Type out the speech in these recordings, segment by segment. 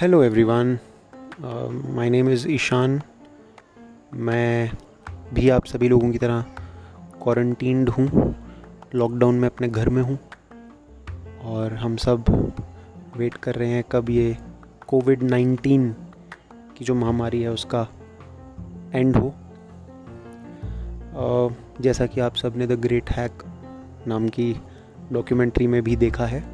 Hello everyone my name is Ishaan मैं भी आप सभी लोगों की तरह क्वारंटीन्ड हूँ। लॉकडाउन में अपने घर में हूँ। और हम सब वेट कर रहे हैं कब ये कोविड नाइन्टीन की जो महामारी है उसका एंड हो। Uh, जैसा कि आप सबने द ग्रेट हैक नाम की डॉक्यूमेंट्री में भी देखा है।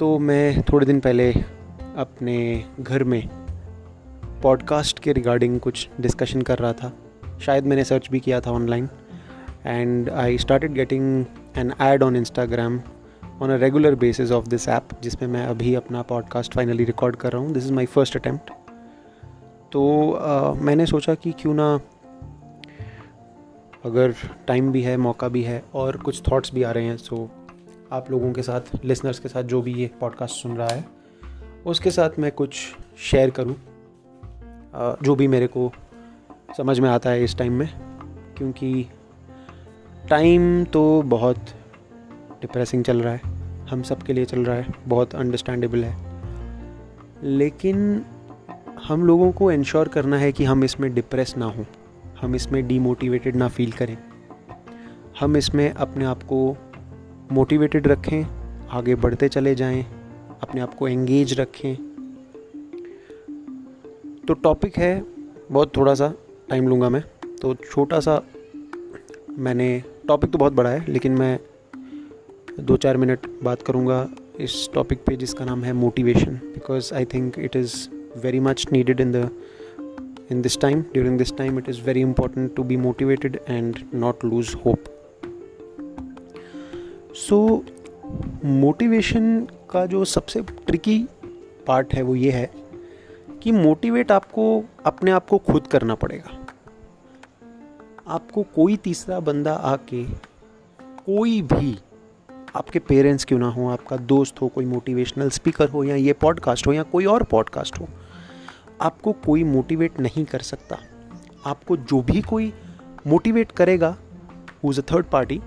तो मैं थोड़े दिन पहले अपने घर में पॉडकास्ट के रिगार्डिंग कुछ डिस्कशन कर रहा था। शायद मैंने सर्च भी किया था online and I started getting an ad on Instagram on a regular basis of this app जिसमें मैं अभी अपना पॉडकास्ट फाइनली रिकॉर्ड कर रहा हूँ। This is my first attempt तो uh, मैंने सोचा कि क्यों ना अगर टाइम भी है मौका भी है और कुछ थॉट्स भी आ रहे हैं सो so, आप लोगों के साथ लिसनर्स के साथ जो भी ये पॉडकास्ट सुन रहा है उसके साथ मैं कुछ शेयर करूँ। जो भी मेरे को समझ में आता है इस टाइम में, क्योंकि टाइम तो बहुत डिप्रेसिंग चल रहा है। हम सब के लिए चल रहा है, बहुत अंडरस्टैंडेबल है। लेकिन हम लोगों को इंश्योर करना है कि हम इसमें डिप्रेस ना हों, हम इसमें डीमोटिवेटेड ना फील करें। हम इसमें अपने आप को मोटिवेटेड रखें, आगे बढ़ते चले जाएँ अपने आप को एंगेज रखें। तो टॉपिक है, बहुत थोड़ा सा टाइम लूँगा मैं। तो छोटा सा मैंने टॉपिक तो बहुत बड़ा है, लेकिन मैं दो चार मिनट बात करूँगा इस टॉपिक पे जिसका नाम है motivation because I think it is very much needed in the in this time during this time it is very important to be motivated and not lose hope so motivation का जो सबसे tricky part है वो ये है कि motivate आपको, अपने आप को खुद करना पड़ेगा। आपको कोई तीसरा बंदा आके कोई भी आपके पेरेंट्स क्यों ना हो, आपका दोस्त हो, कोई मोटिवेशनल स्पीकर हो, या ये पॉडकास्ट हो, या कोई और पॉडकास्ट हो, आपको कोई मोटिवेट नहीं कर सकता। आपको जो भी कोई मोटिवेट करेगा who is a third party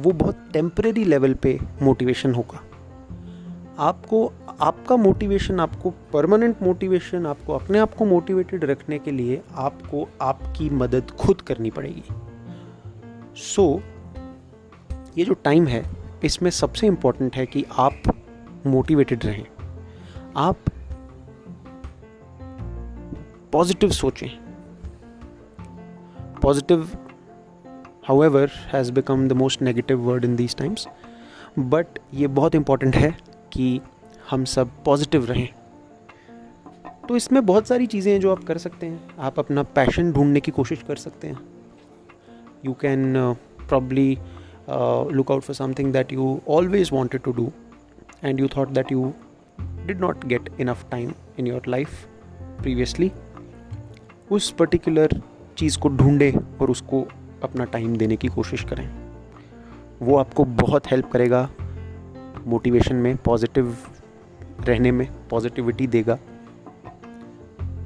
वो बहुत टेम्परेरी लेवल पे मोटिवेशन होगा। आपको आपका मोटिवेशन आपको परमानेंट मोटिवेशन आपको अपने आप को मोटिवेटेड रखने के लिए आपको आपकी मदद खुद करनी पड़ेगी। सो so, ये जो टाइम है इसमें सबसे इंपॉर्टेंट है कि आप मोटिवेटेड रहें। आप पॉजिटिव सोचें। Positive however has become the most negative word in these times but ये बहुत इंपॉर्टेंट है कि हम सब पॉजिटिव रहें। तो इसमें बहुत सारी चीज़ें हैं जो आप कर सकते हैं। आप अपना पैशन ढूँढने की कोशिश कर सकते हैं। You can probably look out for something that you always wanted to do and you thought that you did not get enough time in your life previously उस पर्टिकुलर चीज़ को ढूंढे और उसको अपना टाइम देने की कोशिश करें। वो आपको बहुत हेल्प करेगा। मोटिवेशन में पॉजिटिव रहने में पॉजिटिविटी देगा।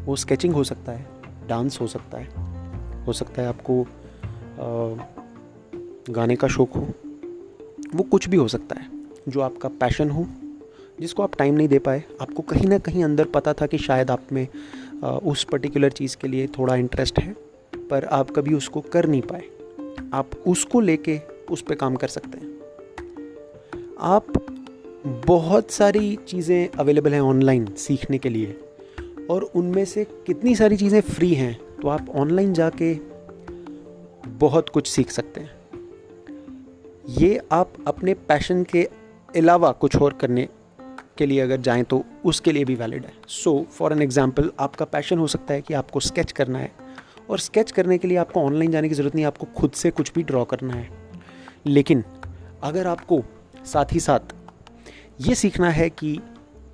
वो स्केचिंग हो सकता है डांस हो सकता है। हो सकता है आपको आ, गाने का शौक़ हो। वो कुछ भी हो सकता है जो आपका पैशन हो जिसको आप टाइम नहीं दे पाए। आपको कहीं ना कहीं अंदर पता था कि शायद आप में उस पर्टिकुलर चीज़ के लिए थोड़ा इंटरेस्ट है पर आप कभी उसको कर नहीं पाए। आप उसको लेके उस पर काम कर सकते हैं। आप बहुत सारी चीज़ें अवेलेबल हैं ऑनलाइन सीखने के लिए और उनमें से कितनी सारी चीज़ें फ्री हैं तो आप ऑनलाइन जाके बहुत कुछ सीख सकते हैं। ये आप अपने पैशन के अलावा कुछ और करने के लिए अगर जाएँ तो उसके लिए भी वैलिड है। सो फॉर एन एग्ज़ाम्पल आपका पैशन हो सकता है कि आपको स्केच करना है और स्केच करने के लिए आपको ऑनलाइन जाने की ज़रूरत नहीं, आपको खुद से कुछ भी ड्रॉ करना है। लेकिन अगर आपको साथ ही साथ ये सीखना है कि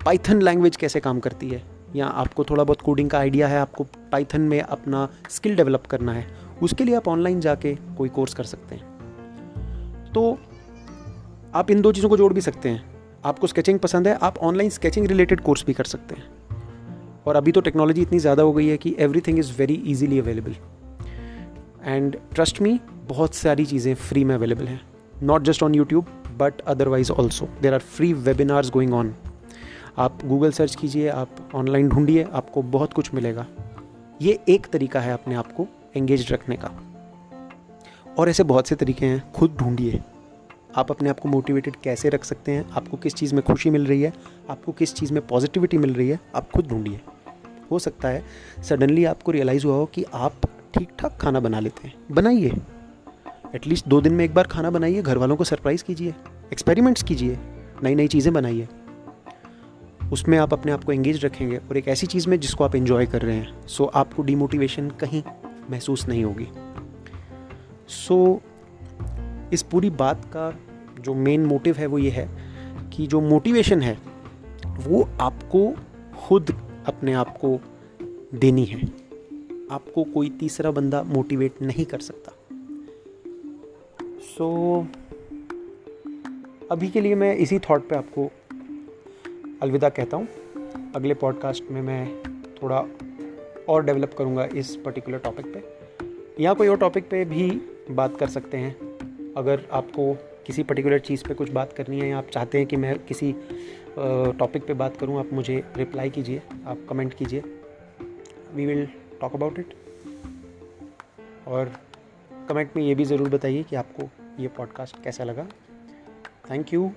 पाइथन लैंग्वेज कैसे काम करती है। या आपको थोड़ा बहुत कोडिंग का आइडिया है, आपको पाइथन में अपना स्किल डेवलप करना है, उसके लिए आप ऑनलाइन जाके कोई कोर्स कर सकते हैं। तो आप इन दो चीज़ों को जोड़ भी सकते हैं। आपको स्केचिंग पसंद है, आप ऑनलाइन स्केचिंग रिलेटेड कोर्स भी कर सकते हैं। और अभी तो टेक्नोलॉजी इतनी ज़्यादा हो गई है कि everything is very easily available and trust me बहुत सारी चीज़ें फ्री में अवेलेबल हैं। Not just on YouTube but otherwise also there are free webinars going on आप गूगल सर्च कीजिए, आप ऑनलाइन ढूंढिए, आपको बहुत कुछ मिलेगा। ये एक तरीका है अपने आप को एंगेज रखने का। और ऐसे बहुत से तरीके हैं, खुद ढूंढिए। आप अपने आप को मोटिवेटेड कैसे रख सकते हैं? आपको किस चीज़ में खुशी मिल रही है? आपको किस चीज़ में पॉजिटिविटी मिल रही है? आप खुद ढूंढिए। हो सकता है सडनली आपको रियलाइज़ हुआ हो कि आप ठीक ठाक खाना बना लेते हैं। बनाइए। एटलीस्ट दो दिन में एक बार खाना बनाइए घर वालों को सरप्राइज़ कीजिए एक्सपेरिमेंट्स कीजिए नई नई चीज़ें बनाइए। उसमें आप अपने आप को एंगेज रखेंगे और एक ऐसी चीज़ में जिसको आप इन्जॉय कर रहे हैं सो आपको डीमोटिवेशन कहीं महसूस नहीं होगी। सो इस पूरी बात का जो मेन मोटिव है वो ये है कि जो मोटिवेशन है, वो आपको खुद अपने आप को देनी है। आपको कोई तीसरा बंदा मोटिवेट नहीं कर सकता। सो so, अभी के लिए मैं इसी थॉट पे आपको अलविदा कहता हूँ। अगले पॉडकास्ट में मैं थोड़ा और डेवलप करूँगा इस पर्टिकुलर टॉपिक पे। या कोई और टॉपिक पे भी बात कर सकते हैं। अगर आपको किसी पर्टिकुलर चीज़ पे कुछ बात करनी है या आप चाहते हैं कि मैं किसी टॉपिक पे बात करूँ आप मुझे रिप्लाई कीजिए आप कमेंट कीजिए। We will talk about it और कमेंट में ये भी ज़रूर बताइए कि आपको ये पॉडकास्ट कैसा लगा? Thank you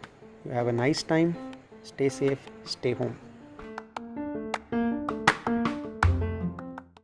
you have a nice time stay safe stay home